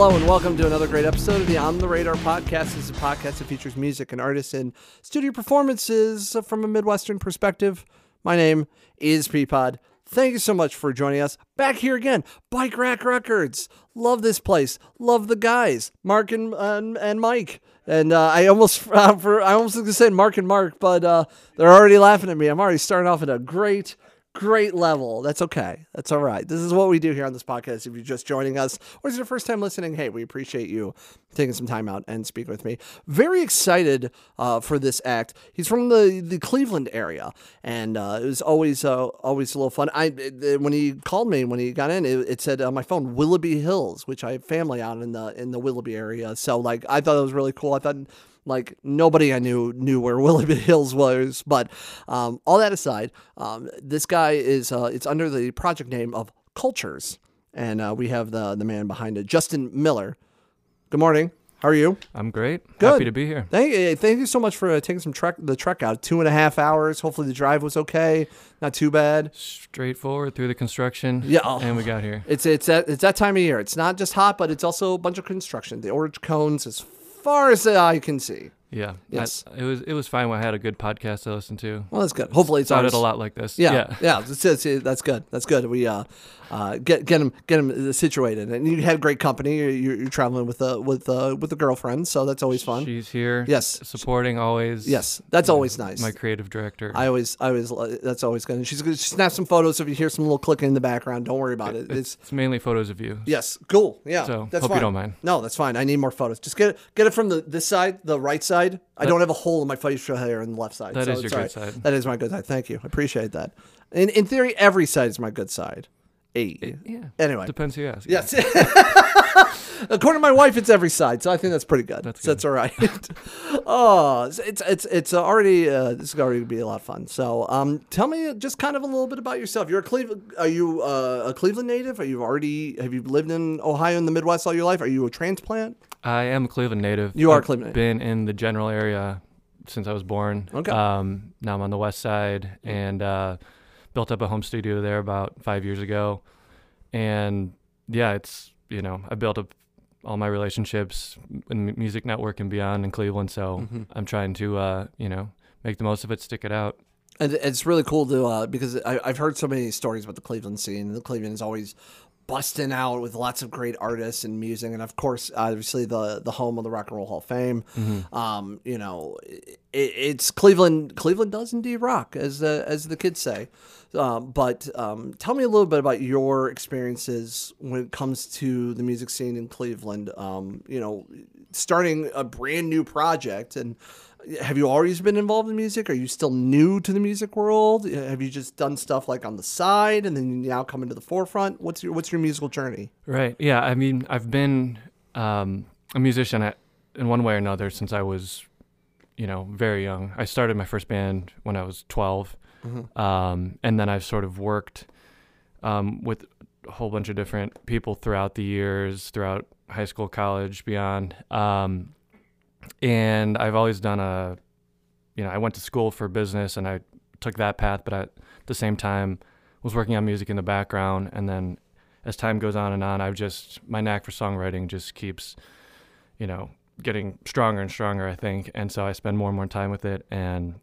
Hello and welcome to another great episode of the On the Radar podcast. This is a podcast that features music and artists and studio performances from a Midwestern perspective. My name is Peapod. Thank you so much for joining us back here again. Bike Rack Records. Love this place. Love the guys, Mark and and, and Mike. And uh, I almost uh, for I almost was gonna say Mark and Mark, but uh, they're already laughing at me. I'm already starting off at a great great level. That's okay. That's all right. This is what we do here on this podcast. If you're just joining us or is your first time listening, hey, we appreciate you taking some time out and speaking with me. Very excited uh, for this act. He's from the, the Cleveland area, and uh, it was always uh, always a little fun. I when he called me when he got in, it, it said on my phone Willoughby Hills, which I have family out in the in the Willoughby area. So like I thought it was really cool. I thought like nobody I knew knew where Willoughby Hills was. But um, all that aside, um, this guy is uh, it's under the project name of Kultures, and uh, we have the the man behind it, Justin Miller. Good morning. How are you? I'm great. Good. Happy to be here. Thank you, thank you so much for uh, taking some trek the trek out. Two and a half hours. Hopefully the drive was okay. Not too bad. Straightforward through the construction. Yeah. oh. And we got here. It's it's that it's that time of year. It's not just hot, but it's also a bunch of construction. The orange cones as far as eye can see. Yeah. Yes. I- it was it was fine when I had a good podcast to listen to. Well, that's good. Hopefully it's ours. a lot like this. Yeah, Yeah. yeah, That's, that's, good. That's good. We uh, uh, get get him get him situated, and you had great company. You're, you're traveling with a with uh with a girlfriend, so that's always fun. She's here. Yes. Supporting always. yes, that's always nice. My creative director. I always, I always, that's always good. And she's gonna snap some photos. If you hear some little clicking in the background, don't worry about it. It's it's mainly photos of you. yes, cool. Yeah, So, that's hope you don't mind. No, that's fine. I need more photos. Just get it, get it from the this side, the right side. I don't have a hole in my facial hair on the left side. That so is your it's good side. That is my good side. Thank you. I appreciate that. In in theory, every side is my good side. Eight. Yeah. Anyway. Depends who you ask. Yes. According to my wife, it's every side, so I think that's pretty good. That's So that's all right. oh, it's it's it's, it's already uh, this is already gonna be a lot of fun. So, um, tell me just kind of a little bit about yourself. You're a Cleveland. Are you uh, a Cleveland native? Are you already have you lived in Ohio in the Midwest all your life? Are you a transplant? I am a Cleveland native. You are I've Cleveland. Been in the general area since I was born. Okay. Um, now I'm on the west side and uh, built up a home studio there about five years ago. And yeah, it's you know I built up all my relationships in music network and beyond in Cleveland. So Mm-hmm. I'm trying to uh, you know make the most of it, stick it out. And it's really cool to uh, because I, I've heard so many stories about the Cleveland scene. The Cleveland is always busting out with lots of great artists and music, and of course, obviously the the home of the Rock and Roll Hall of Fame. Um, you know, it, it's Cleveland. Cleveland does indeed rock, as the as the kids say. Um, but um, tell me a little bit about your experiences when it comes to the music scene in Cleveland. Um, you know, starting a brand new project and have you always been involved in music? Are you still new to the music world? Have you just done stuff like on the side and then you now come into the forefront? What's your what's your musical journey? Right. Yeah. I mean, I've been um, a musician at, in one way or another since I was, you know, very young. I started my first band when I was 12. Um, and then I've sort of worked um, with a whole bunch of different people throughout the years, throughout high school, college, beyond. Um, and I've always done a, you know, I went to school for business and I took that path, but at the same time was working on music in the background. And then as time goes on and on, I've just, my knack for songwriting just keeps, you know, getting stronger and stronger, I think. And so I spend more and more time with it. And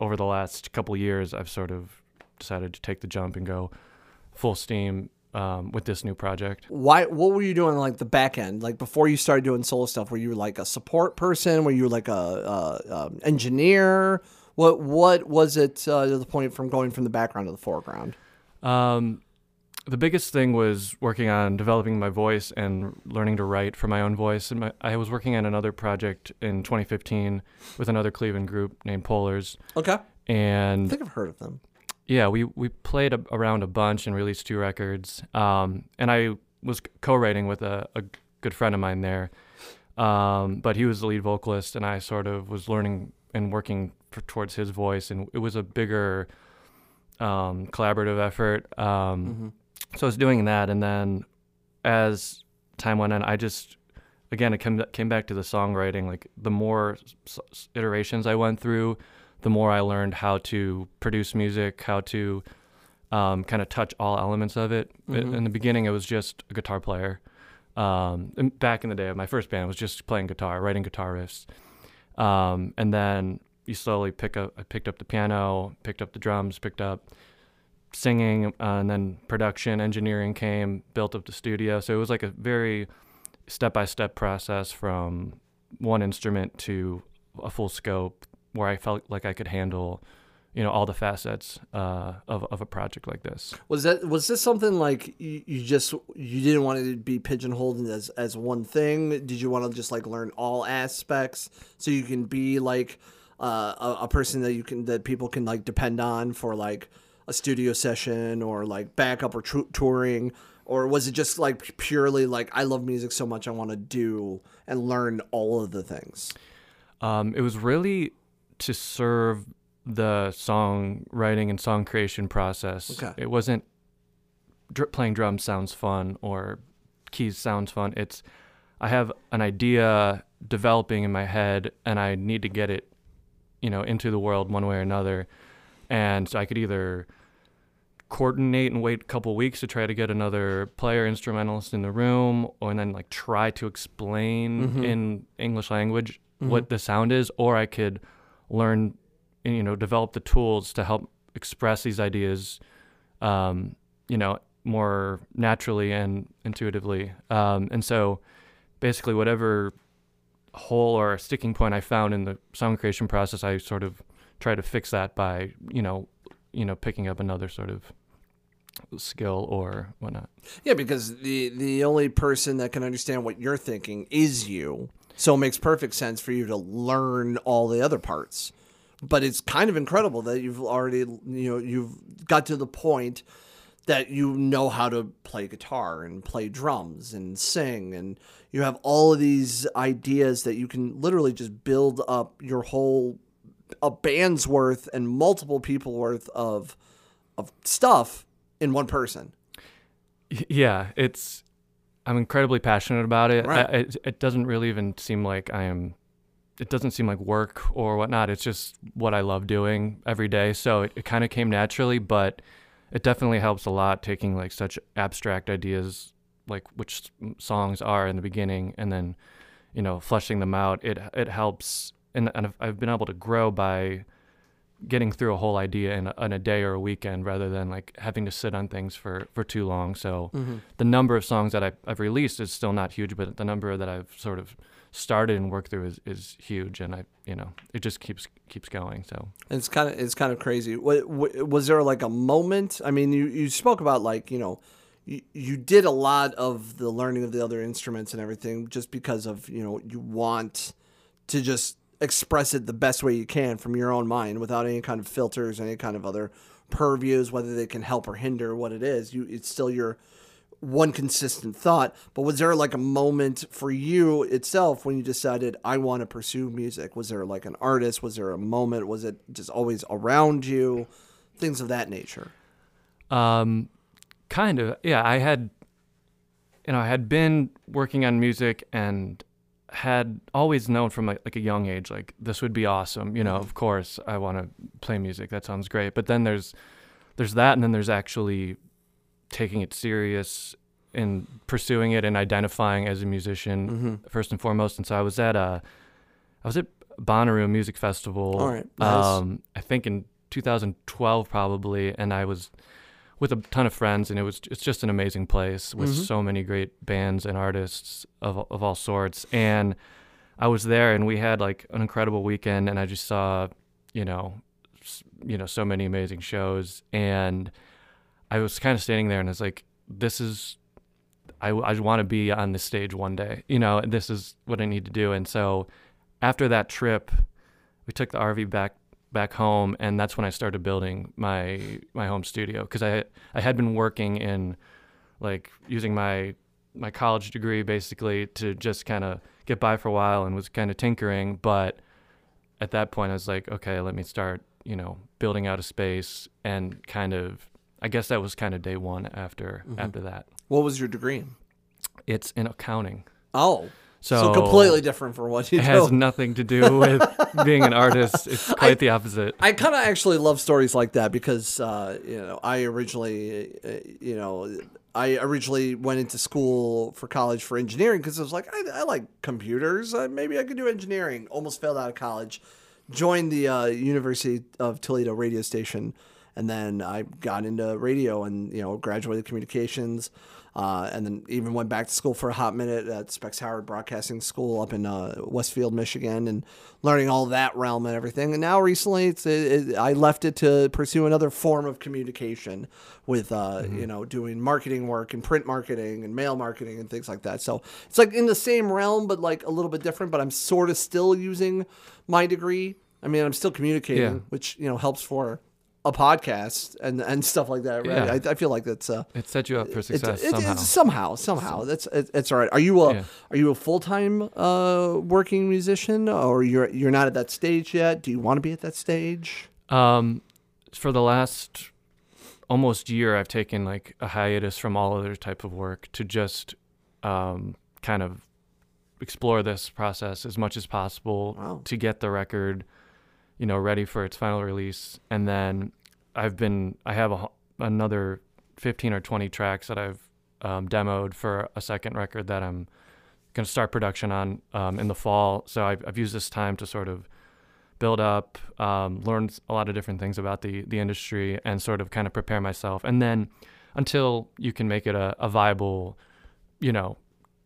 over the last couple years, I've sort of decided to take the jump and go full steam um, with this new project. Why? What were you doing like the back end? Like before you started doing solo stuff, were you like a support person? Were you like a, a, um engineer? What What was it uh, to the point from going from the background to the foreground? Um, the biggest thing was working on developing my voice and learning to write for my own voice. And my, I was working on another project in 2015 with another Cleveland group named Polars. Okay, And I think I've heard of them. Yeah, we, we played a, around a bunch and released two records. Um, and I was co-writing with a, a good friend of mine there. Um, but he was the lead vocalist, and I sort of was learning and working for, towards his voice, and it was a bigger um, collaborative effort. Um, So I was doing that, and then as time went on, I just again it came came back to the songwriting. Like the more s- s- iterations I went through, the more I learned how to produce music, how to um, kind of touch all elements of it. I- In the beginning, it was just a guitar player, Um, and back in the day of my first band, I was just playing guitar, writing guitar riffs. Um, and then you slowly pick up. I picked up the piano, picked up the drums, picked up singing, uh, and then production, engineering came, built up the studio. So it was like a very step by step process from one instrument to a full scope where I felt like I could handle, you know, all the facets uh, of of a project like this. Was that was this something like you, you just you didn't want to be pigeonholed as as one thing? Did you want to just like learn all aspects so you can be like uh, a, a person that you can that people can like depend on for like a studio session or like backup or tr- touring? Or was it just like purely like I love music so much I want to do and learn all of the things? Um, it was really to serve the songwriting and song creation process. Okay. It wasn't dr- playing drums sounds fun or keys sounds fun. It's I have an idea developing in my head and I need to get it, you know, into the world one way or another. And so I could either coordinate and wait a couple weeks to try to get another player instrumentalist in the room or and then like try to explain Mhm. in English language Mhm. what the sound is or I could learn you know develop the tools to help express these ideas um, you know more naturally and intuitively um, and so basically whatever hole or sticking point I found in the song creation process I sort of try to fix that by you know you know picking up another sort of skill or whatnot Yeah, because the the only person that can understand what you're thinking is you. So it makes perfect sense for you to learn all the other parts. But it's kind of incredible that you've already you know you've got to the point that you know how to play guitar and play drums and sing and you have all of these ideas that you can literally just build up your whole a band's worth and multiple people worth of of stuff in one person. Yeah it's i'm incredibly passionate about it. Right. I, it, it doesn't really even seem like i am it doesn't seem like work or whatnot. It's just what i love doing every day. So it, it kind of came naturally but it definitely helps a lot taking like such abstract ideas like which songs are in the beginning and then you know fleshing them out. It it helps and, and I've- i've been able to grow by getting through a whole idea in a, in a day or a weekend rather than like having to sit on things for for too long so mm-hmm. the number of songs that I've, I've released is still not huge but the number that i've sort of started and worked through is, is huge and i you know it just keeps keeps going so It's kind of it's kind of crazy. Wa- wa- Was there like a moment? I mean, you, you spoke about like you know, you, you did a lot of the learning of the other instruments and everything just because of you know you want to just express it the best way you can from your own mind without any kind of filters, any kind of other purviews, whether they can help or hinder what it is. You it's still your one consistent thought. But was there like a moment for you itself when you decided I want to pursue music? Was there like an artist? Was there a moment? Was it just always around you? Things of that nature. Um, kind of. Yeah, I had, you know, I had been working on music and had always known from like, like a young age, like this would be awesome. You know, of course, I want to play music. That sounds great. But then there's, there's that, and then there's actually taking it serious and pursuing it and identifying as a musician Mm-hmm. first and foremost. And so I was at a, I was at Bonnaroo Music Festival. All right, nice. Um, I think in 2012 probably, and I was with a ton of friends, and it was it's just an amazing place with Mhm. so many great bands and artists of of all sorts. And I was there, and we had like an incredible weekend, and I just saw, you know, you know, so many amazing shows, and I was kind of standing there, and I was like, this is. I, I want to be on the stage one day, you know, and this is what I need to do. And so after that trip, we took the RV back back home, and that's when I started building my my home studio because I I had been working in like using my my college degree basically to just kind of get by for a while and was kind of tinkering, but at that point I was like, okay, let me start, you know, building out a space and kind of I guess that was kind of day one after Mhm. after that. What was your degree? It's in accounting. Oh, So, so, completely different from what you it has nothing to do with being an artist. It's quite the opposite. I kind of actually love stories like that because uh, you know I originally uh, you know I originally went into school for college for engineering because I was like, I, I like computers. Uh, maybe I could do engineering. Almost failed out of college. Joined the uh, University of Toledo radio station, and then I got into radio and you know graduated communications. Uh, and then even went back to school for a hot minute at Specs Howard Broadcasting School up in uh, Westfield, Michigan, and learning all that realm and everything. And now recently, it's it, it, I left it to pursue another form of communication with uh, mm-hmm. you know doing marketing work and print marketing and mail marketing and things like that. So it's like in the same realm, but like a little bit different. But I'm sort of still using my degree. I mean, I'm still communicating, yeah. which you know helps for a podcast and and stuff like that, right? Yeah. I, I feel like that's uh, it set you up for success it's, somehow. It's somehow, somehow. That's it, it's all right. Are you a yeah. are you a full time uh, working musician, or you're you're not at that stage yet? Do you want to be at that stage? Um, for the last almost year, I've taken like a hiatus from all other type of work to just um, kind of explore this process as much as possible wow. to get the record you know, ready for its final release. And then I've been I have a, another 15 or 20 tracks that I've um, demoed for a second record that I'm going to start production on um, in the fall. So I've, I've used this time to sort of build up, um, learn a lot of different things about the the industry, and sort of kind of prepare myself. And then until you can make it a, a viable, you know,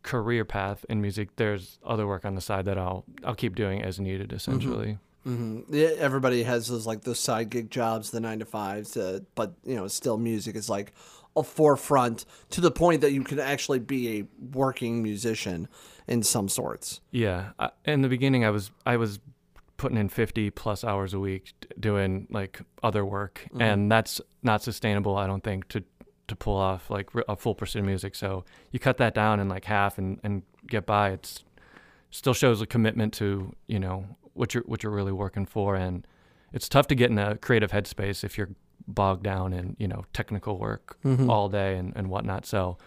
career path in music, there's other work on the side that I'll I'll keep doing as needed, essentially. Mm-hmm. Mm-hmm. Yeah, everybody has those like those side gig jobs, the nine to fives, uh, but you know, still music is like a forefront to the point that you can actually be a working musician in some sorts. Yeah, I, in the beginning, I was I was putting in 50 plus hours a week doing like other work mm-hmm. and that's not sustainable i don't think to to pull off like a full pursuit of music so you cut that down in like half and and get by it's still shows a commitment to you know what you're what you're really working for and it's tough to get in a creative headspace if you're bogged down in you know technical work mm-hmm. all day and, and whatnot. So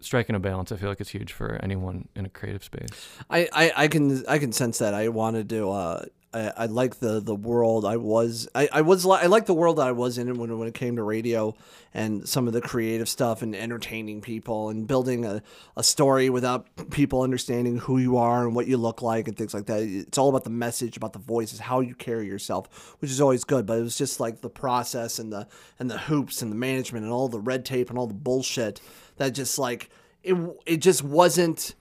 striking a balance i feel like it's huge for anyone in a creative space. I i, I can i can sense that. I wanted to uh I, I like the the world I was I, I was I like the world that I was in when when it came to radio and some of the creative stuff and entertaining people and building a, a story without people understanding who you are and what you look like and things like that. It's all about the message, about the voices, how you carry yourself, which is always good. But it was just like the process and the and the hoops and the management and all the red tape and all the bullshit that just like it it just wasn't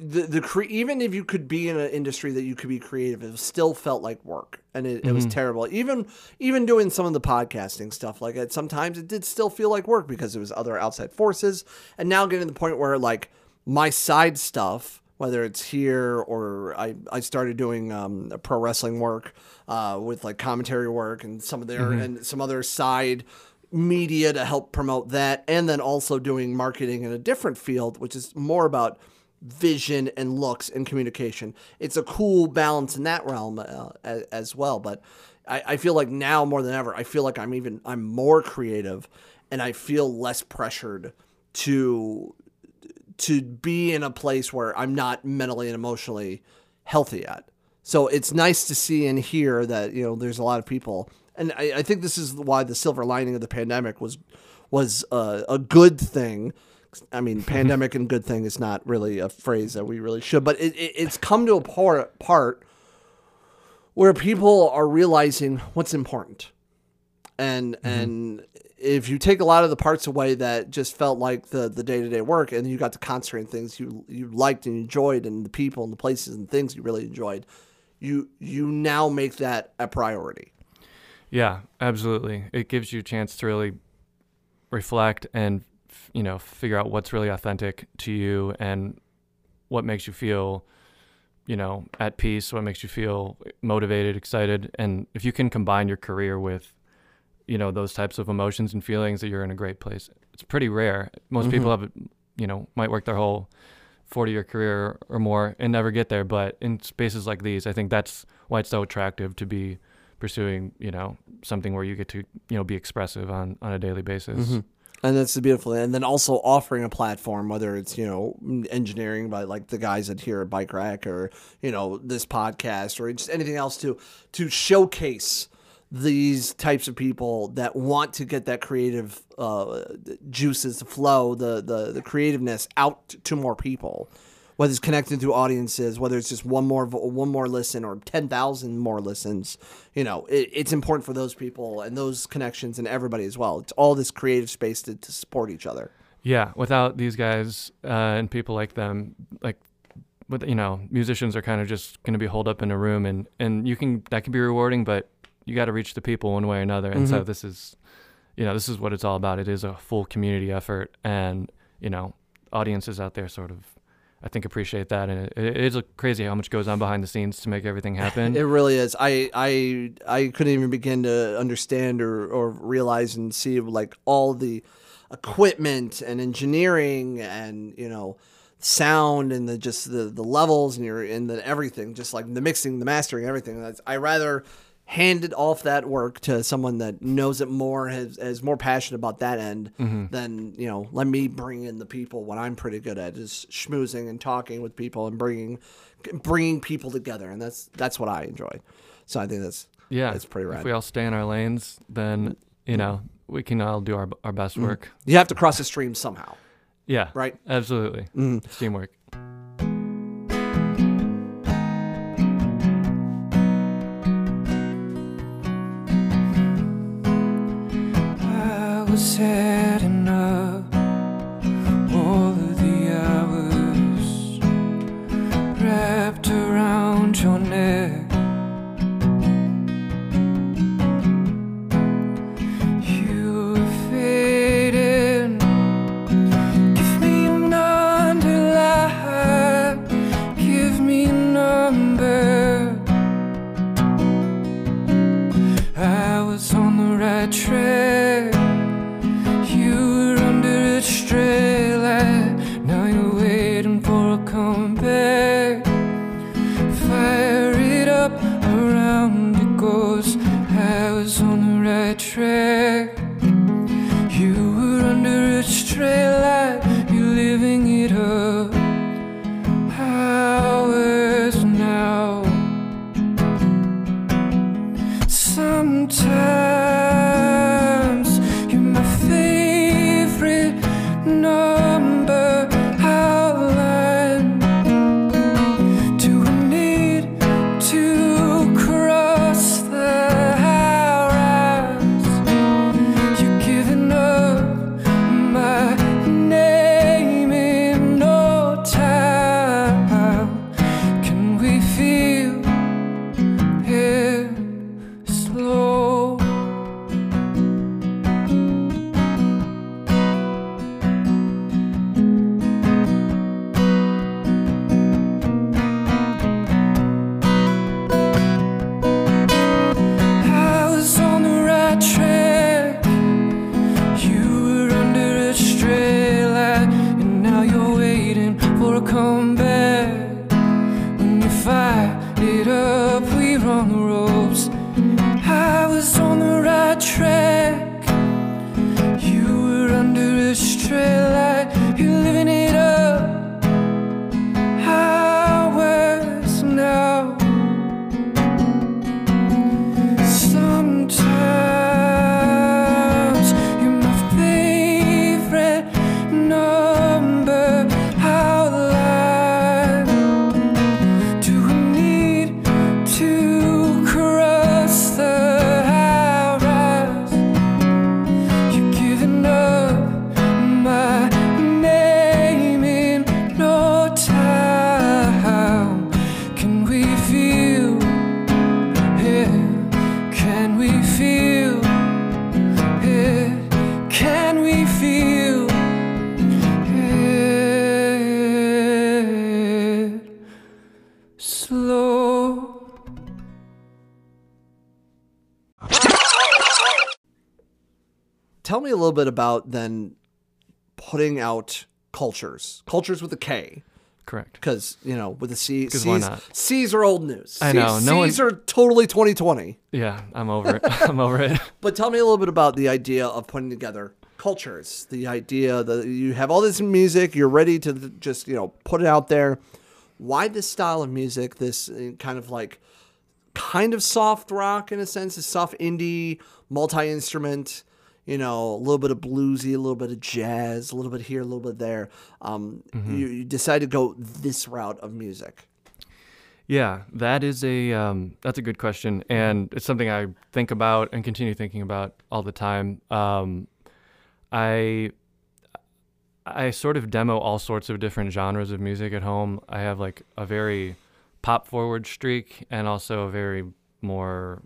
the the cre- even if you could be in an industry that you could be creative, it still felt like work, and it, mm-hmm. it was mm-hmm. terrible. Even even doing some of the podcasting stuff, like it, sometimes it did still feel like work because it was other outside forces. And now getting to the point where like my side stuff, whether it's here or I I started doing um, pro wrestling work uh, with like commentary work and some of their mm-hmm. and some other side media to help promote that, and then also doing marketing in a different field, which is more about vision and looks and communication. It's a cool balance in that realm uh, as, as, well. But I, I, feel like now more than ever, I feel like I'm even I'm more creative, and I feel less pressured to to be in a place where I'm not mentally and emotionally healthy at. So it's nice to see and hear that you know there's a lot of people, and I, I think this is why the silver lining of the pandemic was was uh, a good thing I mean, pandemic and good thing is not really a phrase that we really should, but it, it, it's come to a part, part where people are realizing what's important. And mm-hmm. and if you take a lot of the parts away that just felt like the the day to day work, and you got to concentrate on things you you liked and enjoyed, and the people and the places and things you really enjoyed, you you now make that a priority. Yeah, absolutely. It gives you a chance to really reflect and you know figure out what's really authentic to you and what makes you feel you know at peace what makes you feel motivated excited. And if you can combine your career with you know those types of emotions and feelings that you're in a great place. It's pretty rare. Most mm-hmm. people have you know might work their whole 40 year career or more and never get there. But in spaces like these i think that's why it's so attractive to be pursuing you know something where you get to you know be expressive on on a daily basis. Mm-hmm. And that's the beautiful, and then also offering a platform, whether it's you know engineering by like the guys that here at Bike Rack, or you know this podcast, or just anything else to to showcase these types of people that want to get that creative uh, juices to flow, the, the the creativeness out to more people, whether it's connecting through audiences, whether it's just one more one more listen or ten thousand more listens. You know, it, it's important for those people and those connections and everybody as well. It's all this creative space to, to support each other. Yeah, without these guys uh, and people like them, like, with you know, musicians are kind of just going to be holed up in a room, and and you can that can be rewarding, but you got to reach the people one way or another, and so Mhm. this is, you know, this is what it's all about. It is a full community effort, and you know, audiences out there sort of, I think, appreciate that, and it, it is crazy how much goes on behind the scenes to make everything happen. It really is. I I I couldn't even begin to understand or, or realize and see like all the equipment and engineering and you know sound and the just the the levels and your and the everything just like the mixing the mastering everything i rather handed off that work to someone that knows it more has is more passionate about that end mm-hmm. than you know let me bring in the people. What i'm pretty good at is schmoozing and talking with people and bringing bringing people together. And that's that's what i enjoy. So i think that's yeah, that's pretty rad. If we all stay in our lanes, then you know we can all do our our best mm-hmm. work. you have to cross the stream somehow. Yeah, right? Absolutely. Mm-hmm. It's teamwork. I tell me a little bit about then putting out Kultures Kultures with a k Correct. because you know with the c c's, why not? c's are old news I know, c's, no one- C's are totally 2020 Yeah, I'm over it. I'm over it. But tell me a little bit about the idea of putting together Kultures. The idea that you have all this music, you're ready to just you know put it out there. Why this style of music? This uh, kind of like kind of soft rock in a sense, is soft indie, multi instrument. You know, a little bit of bluesy, a little bit of jazz, a little bit here, a little bit there. Um, you, you decide to go this route of music. Yeah, that is a um, that's a good question, and it's something I think about and continue thinking about all the time. Um, I I sort of demo all sorts of different genres of music at home. I have like a very pop forward streak and also a very more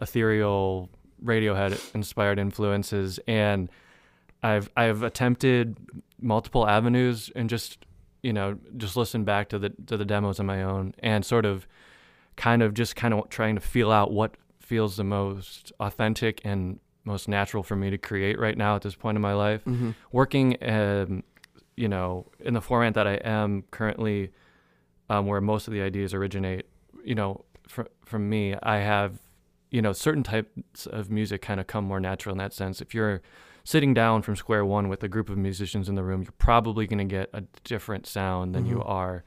ethereal Radiohead inspired influences and I've I've attempted multiple avenues and just you know just listen back to the to the demos on my own and sort of kind of just kind of trying to feel out what feels the most authentic and most natural for me to create right now at this point in my life. Working, um, you know, in the format that I am currently, um, where most of the ideas originate, you know, fr- from me, I have, you know, certain types of music kind of come more natural in that sense. If you're sitting down from square one with a group of musicians in the room, you're probably going to get a different sound than you are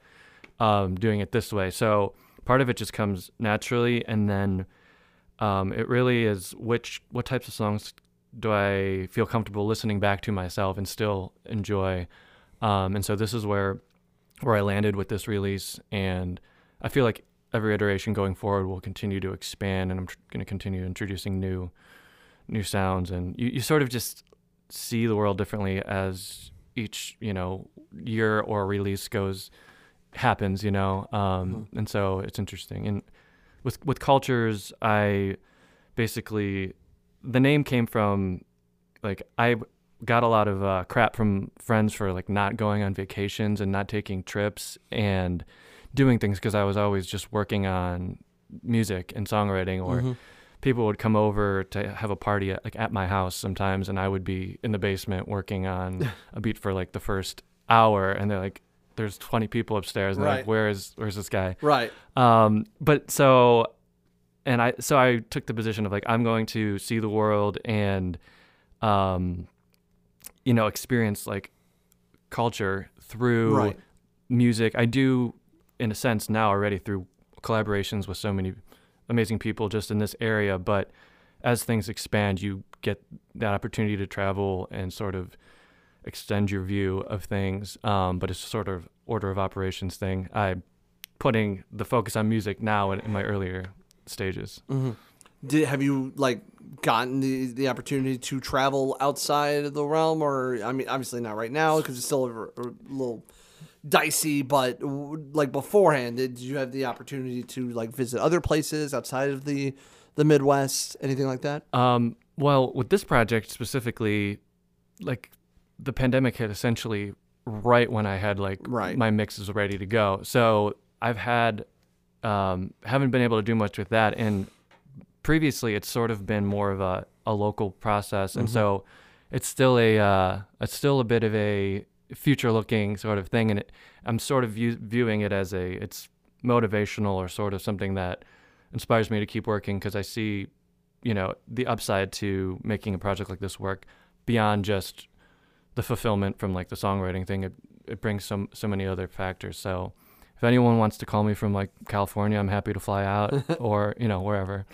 um, doing it this way. So part of it just comes naturally, and then um, it really is which what types of songs do I feel comfortable listening back to myself and still enjoy. Um, and so this is where where I landed with this release, and I feel like every iteration going forward will continue to expand, and I'm tr- going to continue introducing new new sounds, and you, you sort of just see the world differently as each you know year or release goes happens, you know, um, and so it's interesting. And with with Kultures, I basically the name came from like I got a lot of uh, crap from friends for like not going on vacations and not taking trips and doing things because I was always just working on music and songwriting or people would come over to have a party at, like at my house sometimes and I would be in the basement working on a beat for like the first hour and they're like there's 20 people upstairs and Right. like where is where's this guy Right. um, but so, and I so I took the position of like I'm going to see the world and, um, you know, experience like culture through Right. music. I do, in a sense, now already through collaborations with so many amazing people just in this area. But as things expand, you get that opportunity to travel and sort of extend your view of things. Um, but it's sort of order of operations thing. I putting the focus on music now in, in my earlier stages. Did have you like gotten the the opportunity to travel outside of the realm, or I mean, obviously not right now because it's still a, a little dicey. But like beforehand, did you have the opportunity to like visit other places outside of the the Midwest, anything like that? Um, well, with this project specifically, like the pandemic hit essentially right when I had like Right. my mixes ready to go. So I've had um, haven't been able to do much with that. And previously, it's sort of been more of a, a local process, and so it's still a uh, it's still a bit of a future looking sort of thing. And it, I'm sort of view, viewing it as a it's motivational or sort of something that inspires me to keep working because I see you know the upside to making a project like this work beyond just the fulfillment from like the songwriting thing it, it brings so so many other factors so if anyone wants to call me from like California I'm happy to fly out or you know wherever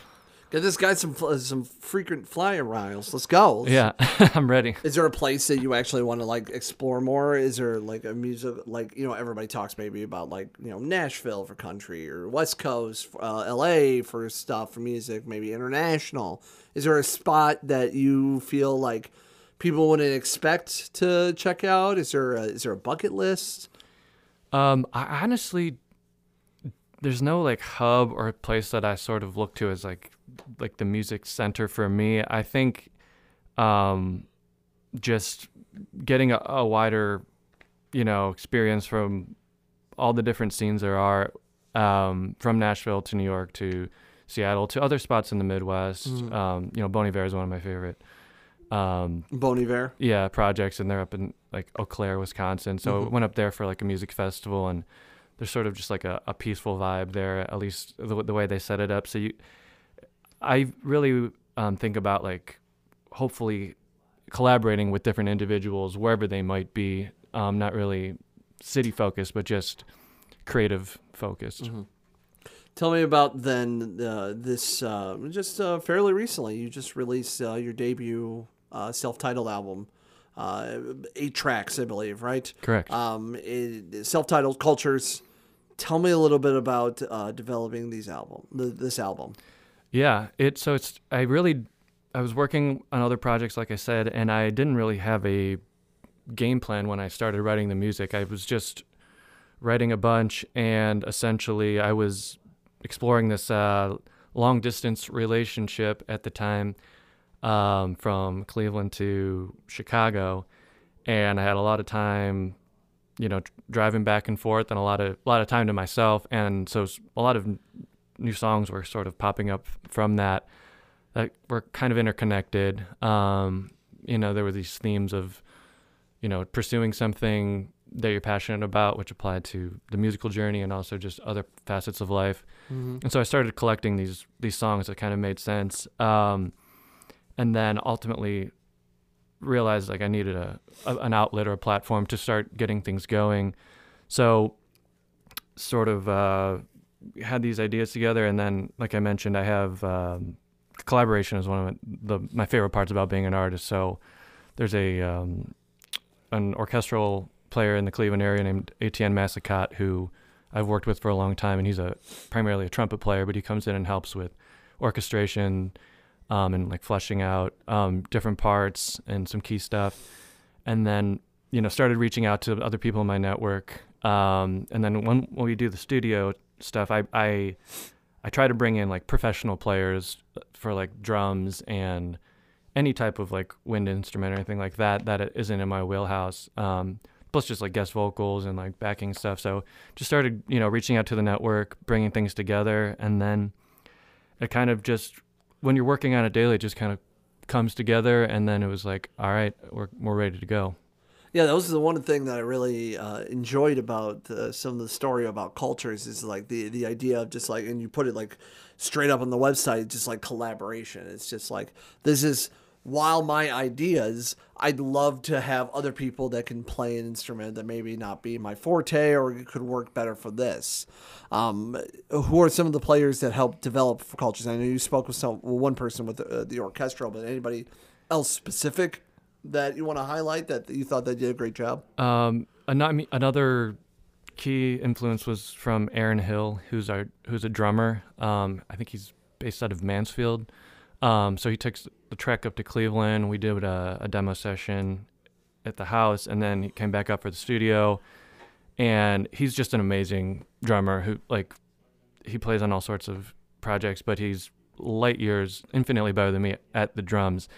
Get this guy some some frequent flyer miles. Let's go. yeah I'm ready Is there a place that you actually want to like explore more? Is there like a music like you know everybody talks maybe about like you know Nashville for country or West Coast, uh, L.A. for stuff for music, maybe international. Is there a spot that you feel like people wouldn't expect to check out? Is there a, is there a bucket list? Um, I honestly, there's no like hub or place that I sort of look to as like like the music center for me. I think, um, just getting a, a wider, you know, experience from all the different scenes there are, um, from Nashville to New York to Seattle to other spots in the Midwest. Um, you know, Bon Iver is one of my favorite. Um, Bon Iver. yeah projects and they're up in like Eau Claire, Wisconsin. So I went up there for like a music festival and there's sort of just like a, a peaceful vibe there, at least the, the way they set it up. So you, I really um, think about like hopefully collaborating with different individuals wherever they might be, um, not really city focused, but just creative focused. Tell me about then uh, this uh, just uh, fairly recently. You just released uh, your debut uh, self-titled album, uh, eight tracks, I believe, right? Correct. Um, it, self-titled Kultures. Tell me a little bit about uh, developing these album, the, this album. Yeah, it so it's I really I was working on other projects like I said and I didn't really have a game plan when I started writing the music. I was just writing a bunch and essentially I was exploring this uh, long distance relationship at the time um, from Cleveland to Chicago and I had a lot of time you know driving back and forth and a lot of a lot of time to myself and so a lot of new songs were sort of popping up from that that were kind of interconnected. Um, you know, there were these themes of, you know, pursuing something that you're passionate about, which applied to the musical journey and also just other facets of life. And so I started collecting these these songs that kind of made sense. Um, and then ultimately realized like I needed a, a an outlet or a platform to start getting things going. So sort of uh, had these ideas together, and then, like I mentioned, I have um, collaboration is one of my, the my favorite parts about being an artist. So there's a um, an orchestral player in the Cleveland area named Etienne Massicot who I've worked with for a long time, and he's a primarily a trumpet player, but he comes in and helps with orchestration um, and like fleshing out um, different parts and some key stuff. And then you know started reaching out to other people in my network. Um, and then when when we do the studio stuff, I I I try to bring in like professional players for like drums and any type of like wind instrument or anything like that that isn't in my wheelhouse. Um, plus just like guest vocals and like backing stuff. So just started, you know, reaching out to the network, bringing things together, and then it kind of just when you're working on it daily, it just kind of comes together, and then it was like, all right, we're we're ready to go. Yeah, that was the one thing that I really uh, enjoyed about uh, some of the story about Kultures is like the the idea of just like, and you put it like straight up on the website, just like collaboration. It's just like this is while my ideas, I'd love to have other people that can play an instrument that maybe not be my forte or could work better for this. Um, who are some of the players that help develop for Kultures? I know you spoke with some well, one person with the, uh, the orchestral, but anybody else specific that you want to highlight that you thought they did a great job? Um, another key influence was from Aaron Hill, who's our who's a drummer. Um, I think he's based out of Mansfield. Um, so he took the trek up to Cleveland. We did a, a demo session at the house, and then he came back up for the studio. And he's just an amazing drummer who like he plays on all sorts of projects, but he's light years infinitely better than me at the drums.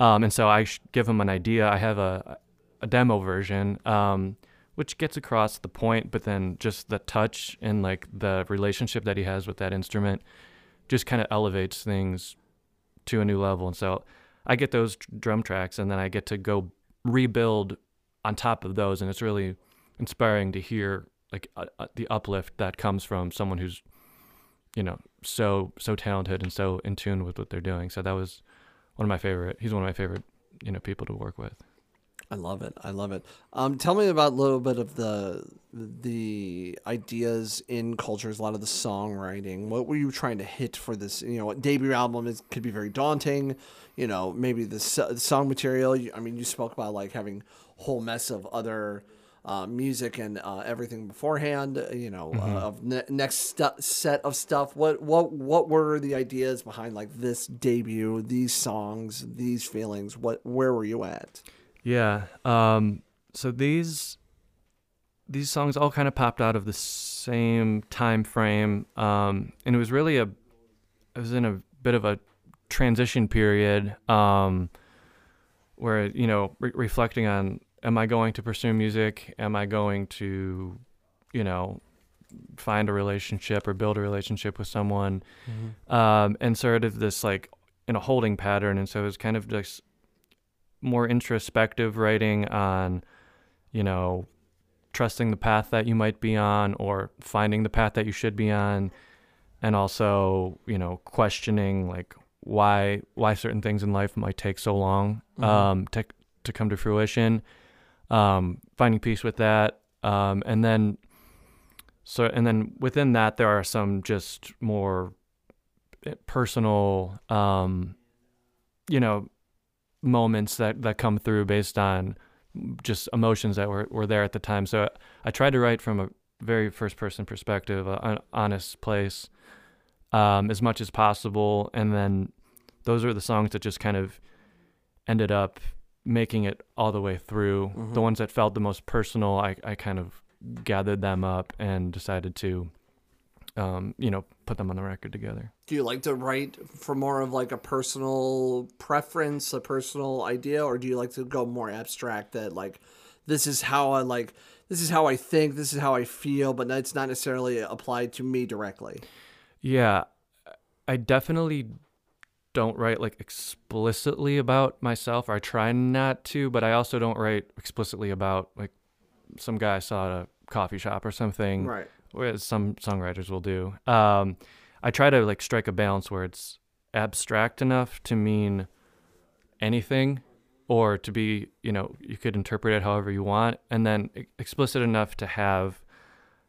Um, and so I give him an idea. I have a a demo version, um, which gets across the point, but then just the touch and like the relationship that he has with that instrument just kind of elevates things to a new level. And so I get those drum tracks, and then I get to go rebuild on top of those, and it's really inspiring to hear like uh, uh, the uplift that comes from someone who's you know so so talented and so in tune with what they're doing. So that was one of my favorite. He's one of my favorite you know people to work with. I love it. I love it. Um, tell me about a little bit of the the ideas in Kultures, a lot of the songwriting. What were you trying to hit for this? You know, debut album is could be very daunting. You know, maybe the, the song material. I mean, you spoke about like having whole mess of other uh, music and uh, everything beforehand. uh, You know, uh, of ne- next stu- set of stuff. What what what were the ideas behind like this debut? These songs, these feelings. What where were you at? Yeah. Um, so these these songs all kind of popped out of the same time frame, um, and it was really a I was in a bit of a transition period um, where you know re- reflecting on am I going to pursue music? Am I going to you know find a relationship or build a relationship with someone? um, and sort of this like in a holding pattern. And so it was kind of just more introspective writing on, you know, trusting the path that you might be on or finding the path that you should be on, and also you know questioning like why why certain things in life might take so long um, to to come to fruition. Um, finding peace with that, um, and then so and then within that there are some just more eh, personal um you know moments that that come through based on just emotions that were, were there at the time. So i tried to write from a very first person perspective an honest place um as much as possible. And then those are the songs that just kind of ended up making it all the way through. Mhm. the ones that felt the most personal i i kind of gathered them up and decided to um, you know, put them on the record together. Do you like to write for more of like a personal preference, a personal idea, or do you like to go more abstract that like this is how I like this is how I think, this is how I feel, but it's not necessarily applied to me directly. Yeah, I definitely don't write like explicitly about myself, or I try not to, but I also don't write explicitly about like some guy I saw at a coffee shop or something. Right. Whereas some songwriters will do. Um, I try to like strike a balance where it's abstract enough to mean anything, or to be, you know, you could interpret it however you want, and then explicit enough to have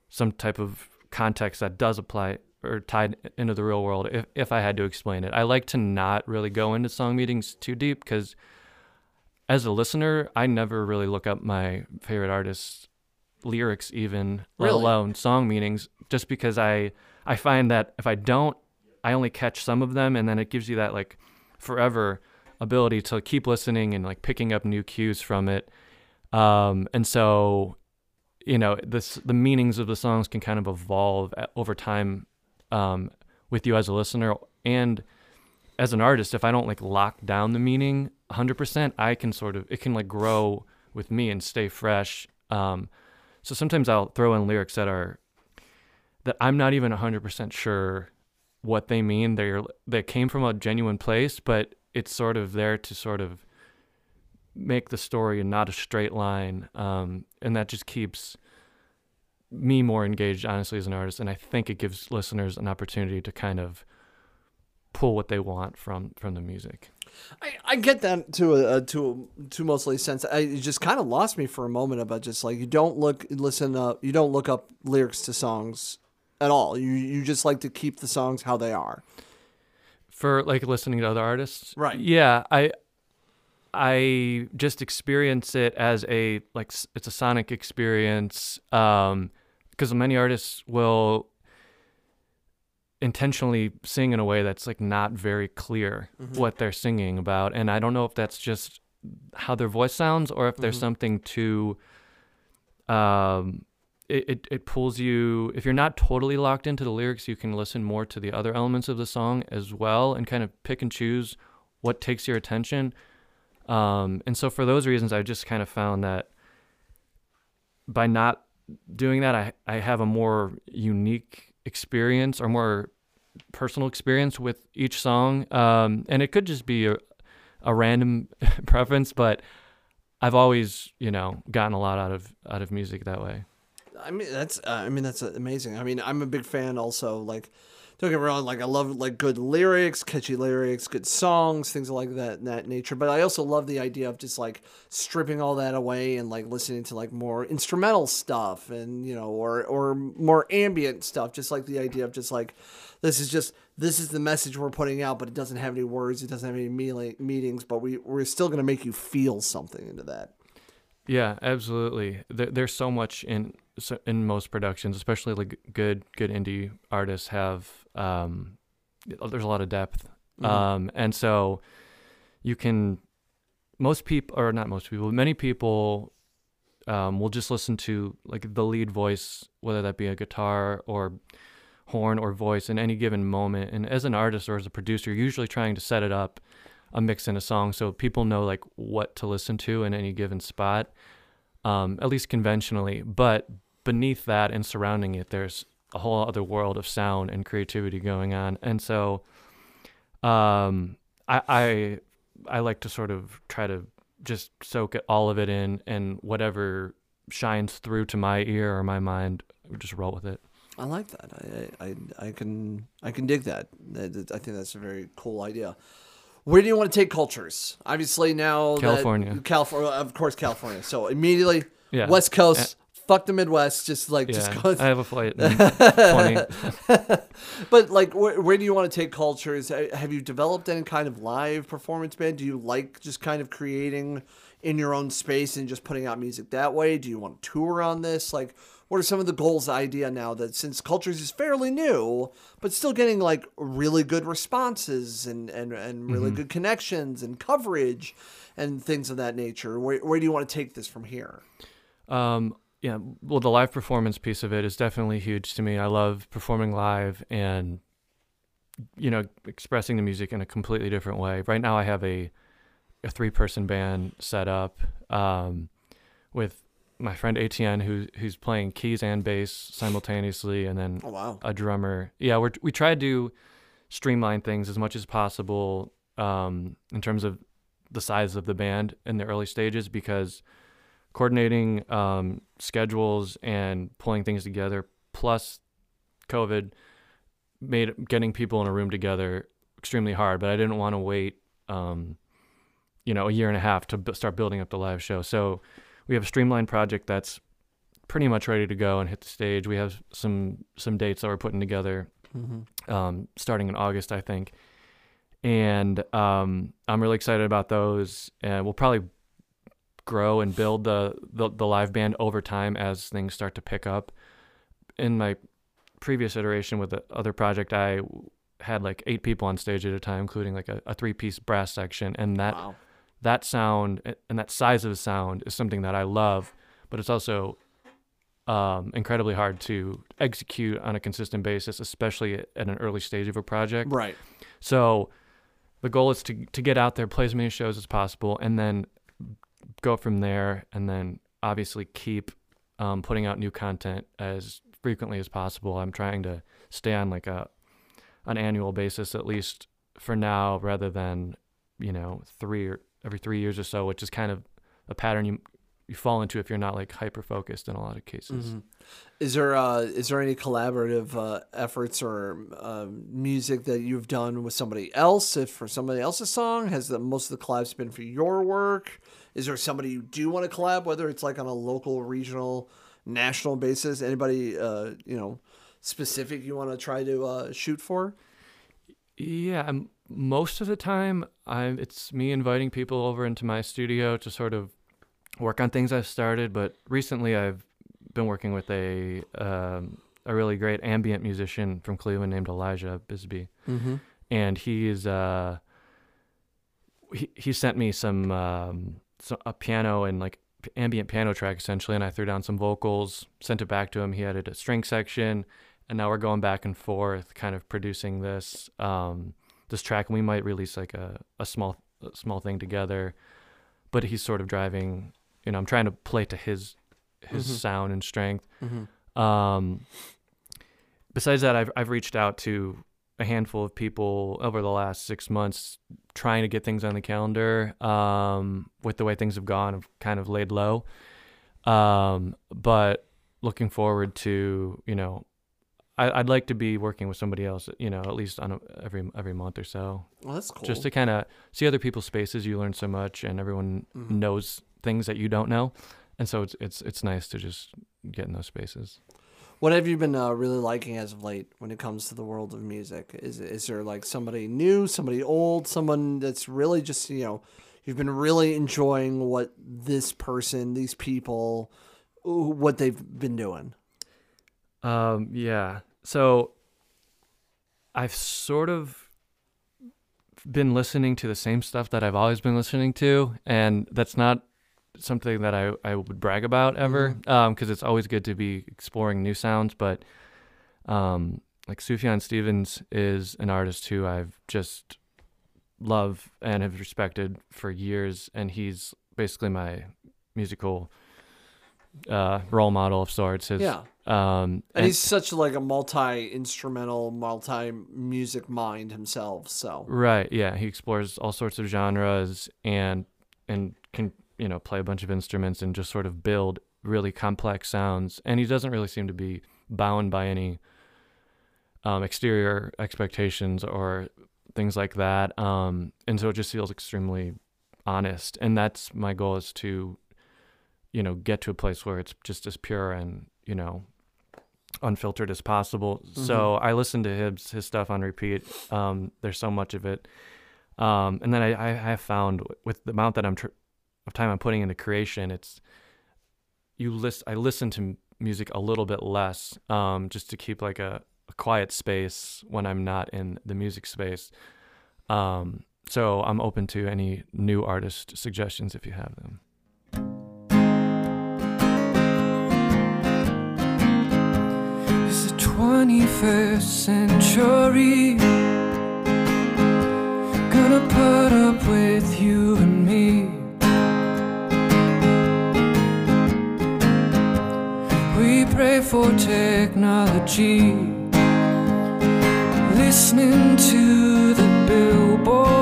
some type of context that does apply or tied into the real world. If if I had to explain it, I like to not really go into song meetings too deep because. As a listener, I never really look up my favorite artists' lyrics even let Really? alone song meanings just because i i find that if i don't i only catch some of them and then it gives you that like forever ability to keep listening and like picking up new cues from it. Um and so you know this the meanings of the songs can kind of evolve over time um with you as a listener. And as an artist if i don't like lock down the meaning 100% i can sort of it can like grow with me and stay fresh. Um so sometimes I'll throw in lyrics that are that I'm not even 100% sure what they mean. They're they came from a genuine place, but it's sort of there to sort of make the story and not a straight line. Um, and that just keeps me more engaged, honestly, as an artist. And I think it gives listeners an opportunity to kind of pull what they want from from the music. I, I get that to a, to a, to mostly sense. I it just kind of lost me for a moment about just like you don't look listen up you don't look up lyrics to songs at all. You you just like to keep the songs how they are. for like listening to other artists Right. yeah i i just experience it as a like it's a sonic experience um because many artists will intentionally sing in a way that's like not very clear what they're singing about and i don't know if that's just how their voice sounds or if there's something to um it, it, it pulls you if you're not totally locked into the lyrics you can listen more to the other elements of the song as well and kind of pick and choose what takes your attention. Um, and so for those reasons i just kind of found that by not doing that i, I have a more unique experience or more personal experience with each song um, and it could just be a, a random preference but i've always you know gotten a lot out of out of music that way I mean that's uh, I mean that's amazing. I mean I'm a big fan also like don't get me wrong like I love like good lyrics, catchy lyrics, good songs, things like that that nature. But I also love the idea of just like stripping all that away and like listening to like more instrumental stuff and you know or or more ambient stuff. Just like the idea of just like this is just this is the message we're putting out, but it doesn't have any words, it doesn't have any meanings, but we we're still gonna make you feel something into that. Yeah, absolutely. There, there's so much in in most productions, especially like good good indie artists have. Um, there's a lot of depth, um, and so you can. Most people, or not most people, many people, um, will just listen to like the lead voice, whether that be a guitar or horn or voice in any given moment. And as an artist or as a producer, you're usually trying to set it up a mix in a song so people know like what to listen to in any given spot um, at least conventionally but beneath that and surrounding it there's a whole other world of sound and creativity going on and so um, I, I I like to sort of try to just soak it, all of it in and whatever shines through to my ear or my mind just roll with it I like that. I, I I can I can dig that. I think that's a very cool idea. Where do you want to take Kultures? Obviously now that- California. California, of course, California. So immediately, Yeah. West Coast, fuck the Midwest. Just like just yeah, go. I have a flight. But like, where, where do you want to take Kultures? Uh, Have you developed any kind of live performance band? Do you like just kind of creating in your own space and just putting out music that way? Do you want to tour on this? Like, what are some of the goals, idea now that since Kultures is fairly new, but still getting like really good responses and and and really good connections and coverage and things of that nature? Where where do you want to take this from here? Um, yeah, well, the live performance piece of it is definitely huge to me. I love performing live and, you know, expressing the music in a completely different way. Right now, I have a a three person band set up um, with my friend ATN, who who's playing keys and bass simultaneously, and then Oh wow. a drummer. Yeah, we we try to streamline things as much as possible um, in terms of the size of the band in the early stages because coordinating um, schedules and pulling things together plus COVID made getting people in a room together extremely hard. But I didn't want to wait, um, you know, a year and a half to b- start building up the live show. So we have a streamlined project that's pretty much ready to go and hit the stage. We have some some dates that we're putting together, Mm-hmm. um, starting in August, I think, and um, I'm really excited about those. And we'll probably grow and build the, the the live band over time as things start to pick up. In my previous iteration with the other project, I had like eight people on stage at a time, including like a, a three piece brass section, and that Wow. that sound and that size of sound is something that I love, but it's also um, incredibly hard to execute on a consistent basis, especially at an early stage of a project. Right. So the goal is to to get out there, play as many shows as possible, and then go from there. And then obviously keep um, putting out new content as frequently as possible. I'm trying to stay on like a an annual basis at least for now, rather than you know three or every three years or so, which is kind of a pattern you you fall into if you're not like hyper focused in a lot of cases. Mhm. Is there uh, is there any collaborative uh, efforts or um music that you've done with somebody else? If for somebody else's song, has the most of the collabs been for your work? Is there somebody you do want to collab, whether it's like on a local, regional, national basis? Anybody uh, you know specific you want to try to uh, shoot for? Yeah, um, most of the time, I'm it's me inviting people over into my studio to sort of work on things I've started. But recently, I've been working with a um, a really great ambient musician from Cleveland named Elijah Bisbee, Mm-hmm. and he's uh, he he sent me some um, so, a piano and like ambient piano track essentially, and I threw down some vocals, sent it back to him. He added a string section, and now we're going back and forth, kind of producing this um, this track, and we might release like a, a small a small thing together. But he's sort of driving, you know, I'm trying to play to his his Mhm. sound and strength. Mm-hmm. Um, besides that, I've I've reached out to a handful of people over the last six months, trying to get things on the calendar. Um, with the way things have gone, I've kind of laid low. Um, but looking forward to you know, I, I'd like to be working with somebody else. You know, at least on a, every every month or so, Well, that's cool. just to kind of see other people's spaces. You learn so much, and everyone Mhm. knows things that you don't know, and so it's it's it's nice to just get in those spaces. What have you been uh, really liking as of late when it comes to the world of music? Is is there like somebody new, somebody old, someone that's really just you know you've been really enjoying what this person, these people, what they've been doing? Um, yeah. So I've sort of been listening to the same stuff that I've always been listening to, and that's not something that I, I would brag about ever, Mhm. um, because it's always good to be exploring new sounds. But um, like Sufjan Stevens is an artist who I've just love and have respected for years, and he's basically my musical uh, role model of sorts. His, yeah, um, and, he's such like a multi instrumental, multi music mind himself. So right, yeah, he explores all sorts of genres and and can you know play a bunch of instruments and just sort of build really complex sounds. And he doesn't really seem to be bound by any um, exterior expectations or things like that. Um, and so it just feels extremely honest. And that's my goal is to you know get to a place where it's just as pure and you know unfiltered as possible. So I listen to his his stuff on repeat. Um, there's so much of it, um, and then I, I have found with the amount that I'm tr- of time I'm putting into creation, it's you list. I listen to music a little bit less, um, just to keep like a, a quiet space when I'm not in the music space. Um, so I'm open to any new artist suggestions if you have them. It's the 21st century. Gonna put up with you and me. Pray for technology. Listening to the billboard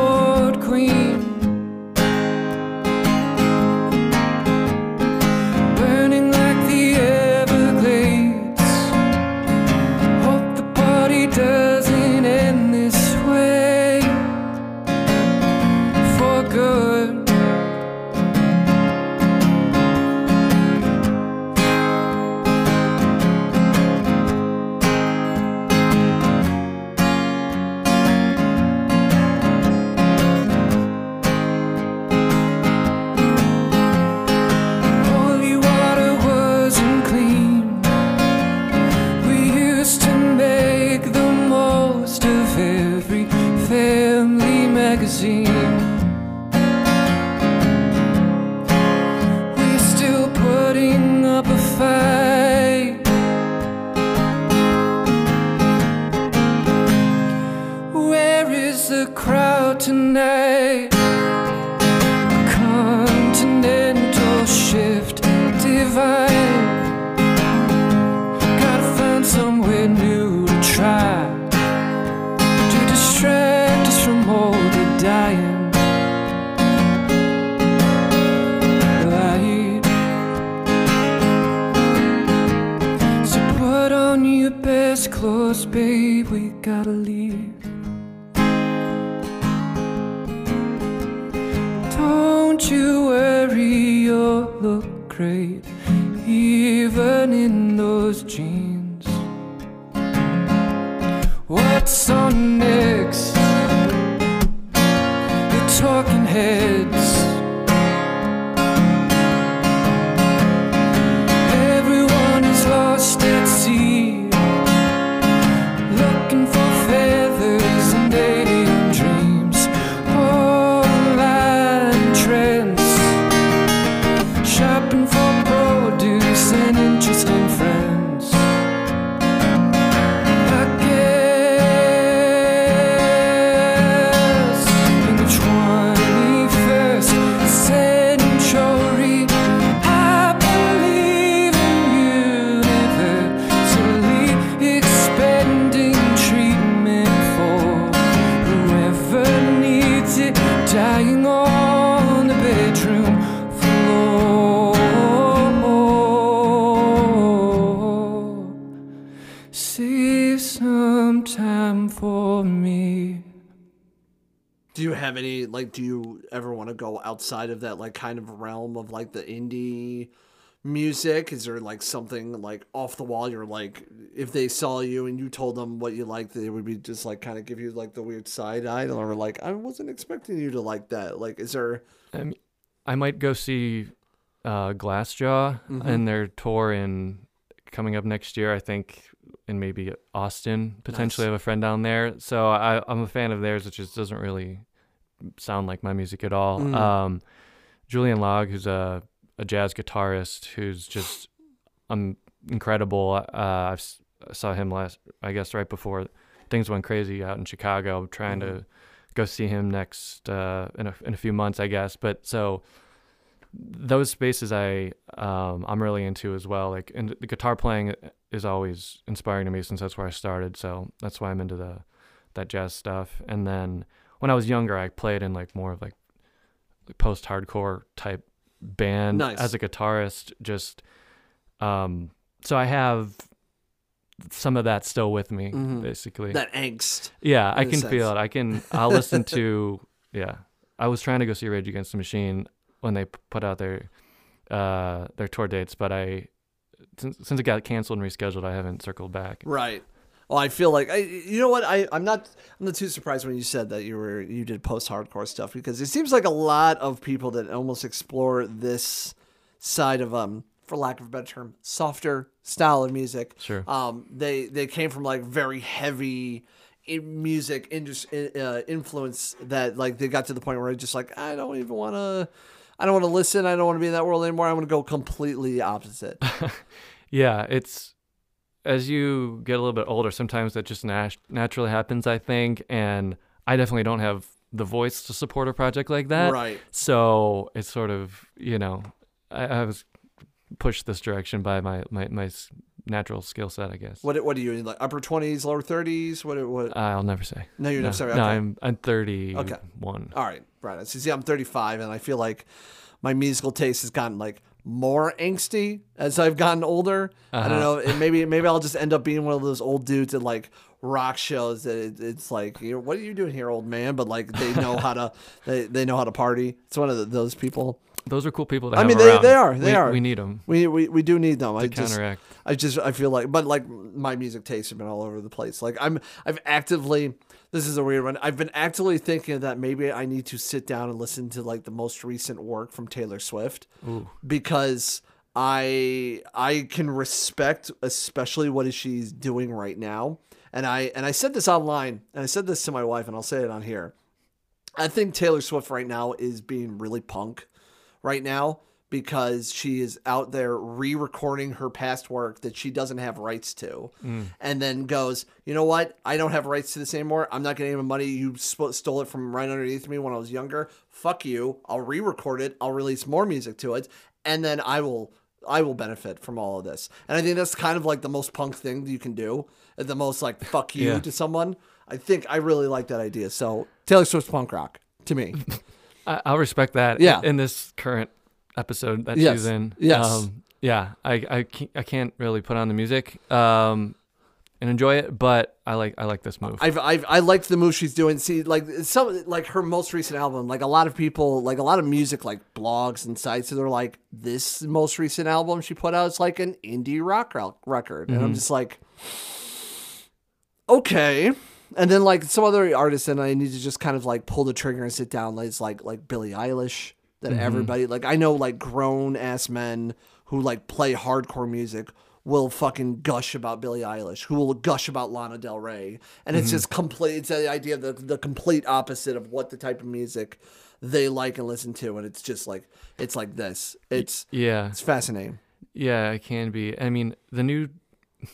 like? Do you ever want to go outside of that like kind of realm of like the indie music? Is there like something like off the wall? You're like, if they saw you and you told them what you liked, they would be just like kind of give you like the weird side eye, or like I wasn't expecting you to like that. Like, is there? I, mean, I might go see uh, Glassjaw Mhm. and their tour in coming up next year. I think in maybe Austin. Potentially Nice. have a friend down there, so I, I'm a fan of theirs. It just doesn't really sound like my music at all. Mm. Um, Julian Lage, who's a a jazz guitarist, who's just um incredible. Uh, I saw him last, I guess, right before things went crazy out in Chicago. I'm trying Mhm. to go see him next uh, in a in a few months, I guess. But so those spaces I um, I'm really into as well. Like and the guitar playing is always inspiring to me since that's where I started. So that's why I'm into the that jazz stuff. And then when I was younger, I played in like more of like post hardcore type band Nice. as a guitarist. Just um, so I have some of that still with me, Mhm. basically. That angst. Yeah, I can feel it. I can. I'll listen to. Yeah, I was trying to go see Rage Against the Machine when they put out their uh, their tour dates, but I since, since it got canceled and rescheduled, I haven't circled back. Right. Well, I feel like I, you know what I I'm not I'm not too surprised when you said that you were you did post hardcore stuff because it seems like a lot of people that almost explore this side of um for lack of a better term softer style of music. Sure. Um, they they came from like very heavy in music indus- uh, influence that like they got to the point where I just like I don't even want to. I don't want to listen. I don't want to be in that world anymore. I want to go completely opposite. Yeah, it's as you get a little bit older, sometimes that just nat- naturally happens, I think, and I definitely don't have the voice to support a project like that. right. So it's sort of, you know, I, I was pushed this direction by my my, my natural skill set, I guess. What what are you in like upper twenties, lower thirties? What what? I'll never say. no, you're no, not sorry. no. I'm I'm 31. All right, right. So see, I'm 35, and I feel like my musical taste has gotten like more angsty as I've gotten older. I don't uh-huh. know. Maybe maybe I'll just end up being one of those old dudes at like rock shows that it, it's like, you know, what are you doing here, old man? But like they know how to they, they know how to party. It's one of the, those people. Those are cool people to I mean, they- around. they are, they we, are. We need them We we, we do need them. I to just counteract. I just I feel like but like my music tastes have been all over the place. Like I'm I've actively this is a weird one. I've been actively thinking that maybe I need to sit down and listen to like the most recent work from Taylor Swift Ooh. because I I can respect especially what is she's doing right now. And I and I said this online and I said this to my wife and I'll say it on here. I think Taylor Swift right now is being really punk right now because she is out there re-recording her past work that she doesn't have rights to. Mm. And then goes you know what? I don't have rights to this anymore. I'm not getting any money. You sp- stole it from right underneath me when i was younger. Fuck you. I'll re-record it. I'll release more music to it. And then i will i will benefit from all of this. And i think that's kind of like the most punk thing you can do the most like fuck you Yeah. to someone. I think i really like that idea. So taylor swift's punk rock to me. I, I'll respect that. Yeah. In, in this current episode that Yes. she's in. Yes. Um, yeah. I I can't, I can't really put on the music um, and enjoy it, but I like I like this move. I've, I've I liked the move she's doing. See, like some like her most recent album. Like a lot of people, like a lot of music, like blogs and sites, they're like this most recent album she put out is like an indie rock record, and I'm just like, okay. And then like some other artists, and I need to just kind of like pull the trigger and sit down. Like it's like like Billie Eilish. That everybody like I know like grown ass men who like play hardcore music will fucking gush about Billie Eilish, who will gush about Lana Del Rey, and it's just complete. It's the idea of the the complete opposite of what the type of music they like and listen to, and it's just like it's like this. It's yeah. it's fascinating. Yeah, it can be. I mean, the new.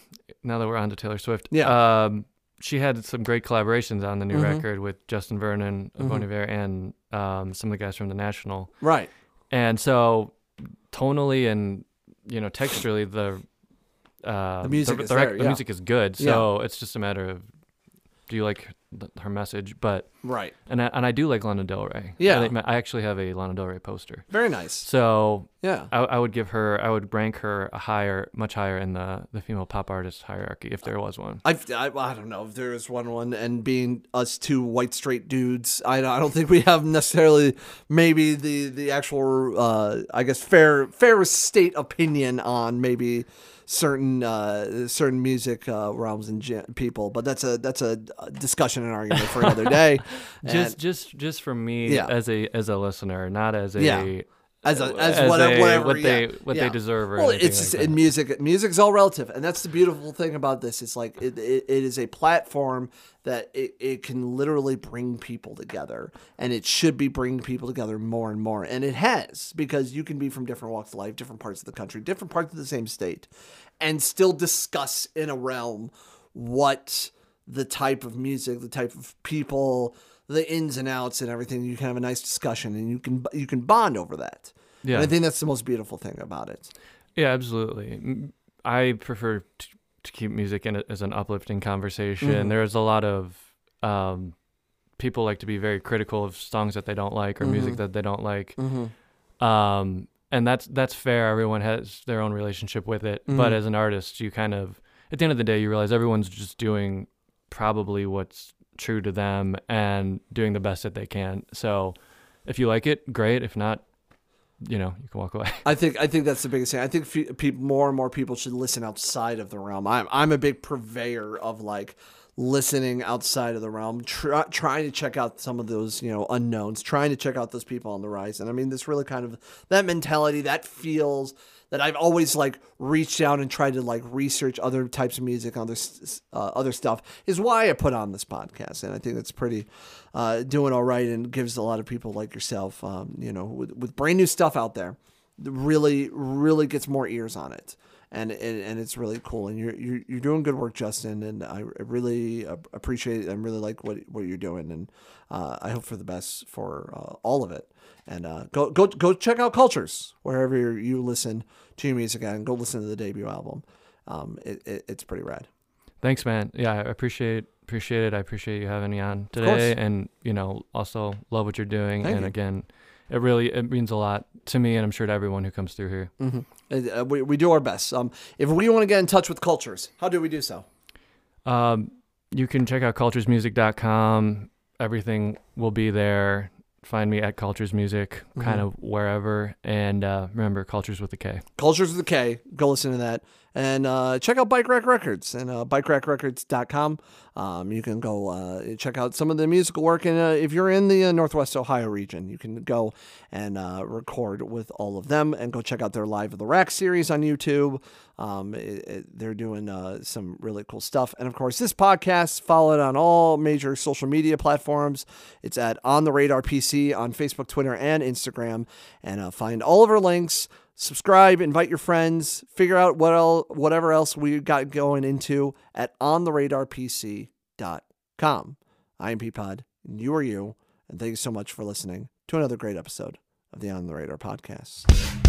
Now that we're on to Taylor Swift, Yeah. um, she had some great collaborations on the new Mhm. record with Justin Vernon of Mhm. Bon Iver and um, some of the guys from the National. Right. And so, tonally and you know texturally, the uh, The music the, is the, rec- there, the yeah. music is good. So it's just a matter of do you like th- her message? But Right. and I, and I do like Lana Del Rey. Yeah. I, think- I actually have a Lana Del Rey poster. Very nice. So Yeah. I, I would give her, I would rank her a higher, much higher in the the female pop artist hierarchy if there was one. I've, I, I don't know if there is one one, and being us two white straight dudes, I, I don't think we have necessarily maybe the the actual uh, I guess fair fair state opinion on maybe certain uh, certain music uh, realms and gen- people, but that's a that's a discussion and argument for another day. Just And just just from me Yeah. as a as a listener, not as a Yeah. As a, as, as whatever, a- whatever what yeah, they what yeah. they deserve or Well, it's just music. Music's all relative, and that's the beautiful thing about this. It's like it, it, it is a platform that it, it can literally bring people together, and it should be bringing people together more and more. And it has because you can be from different walks of life, different parts of the country, different parts of the same state, and still discuss in a realm what the type of music, the type of people, the ins and outs, and everything. You can have a nice discussion, and you can you can bond over that. yeah And I think that's the most beautiful thing about it. yeah absolutely. I prefer to, to keep music in it as an uplifting conversation. Mhm. There's a lot of um, people like to be very critical of songs that they don't like or music Mhm. that they don't like. Mm-hmm. um and that's that's fair everyone has their own relationship with it but Mhm. as an artist you kind of at the end of the day you realize everyone's just doing probably what's true to them and doing the best that they can so if you like it great if not you know, you can walk away. I think I think that's the biggest thing. I think fe- pe- more and more people should listen outside of the realm. I'm I'm a big purveyor of like listening outside of the realm, try, trying to check out some of those you know unknowns, trying to check out those people on the rise. And I mean, this really kind of that mentality, that feels that I've always like reached out and tried to like research other types of music, other uh, other stuff is why I put on this podcast, and I think it's pretty uh, doing all right and gives a lot of people like yourself, um, you know, with, with brand new stuff out there, really really gets more ears on it. And, and, and it's really cool, and you're, you're you're doing good work, Justin. And I really appreciate it. and really like what what you're doing, and uh, I hope for the best for uh, all of it. And uh, go go go check out Kultures wherever you listen to your music at, and go listen to the debut album. Um, it, it, it's pretty rad. Thanks, man. Yeah, I appreciate appreciate it. I appreciate you having me on today, and you know, also love what you're doing. Thank and you. again, it really it means a lot to me, and I'm sure to everyone who comes through here. Uh, we, we do our best. Um, if we want to get in touch with Kultures, how do we do so? Um, you can check out kulturesmusic.com. Everything will be there. Find me at Kultures Music, kind Mhm. of wherever. And uh, remember, Kultures with a K. Kultures with a K. Go listen to that. And uh, check out Bike Rack Records and uh, bikerackrecords.com. Um, you can go uh, check out some of the musical work. And uh, if you're in the uh, Northwest Ohio region, you can go and uh, record with all of them and go check out their Live of the Rack series on YouTube. Um, it, it- they're doing uh, some really cool stuff. And of course, this podcast, follow it on all major social media platforms. It's at On the Radar PC on Facebook, Twitter, and Instagram. And find all of our links subscribe, invite your friends, figure out what el- whatever else we got going into at ontheradarpc.com. I am Peapod, and you are you, and thank you so much for listening to another great episode of the On the Radar podcast.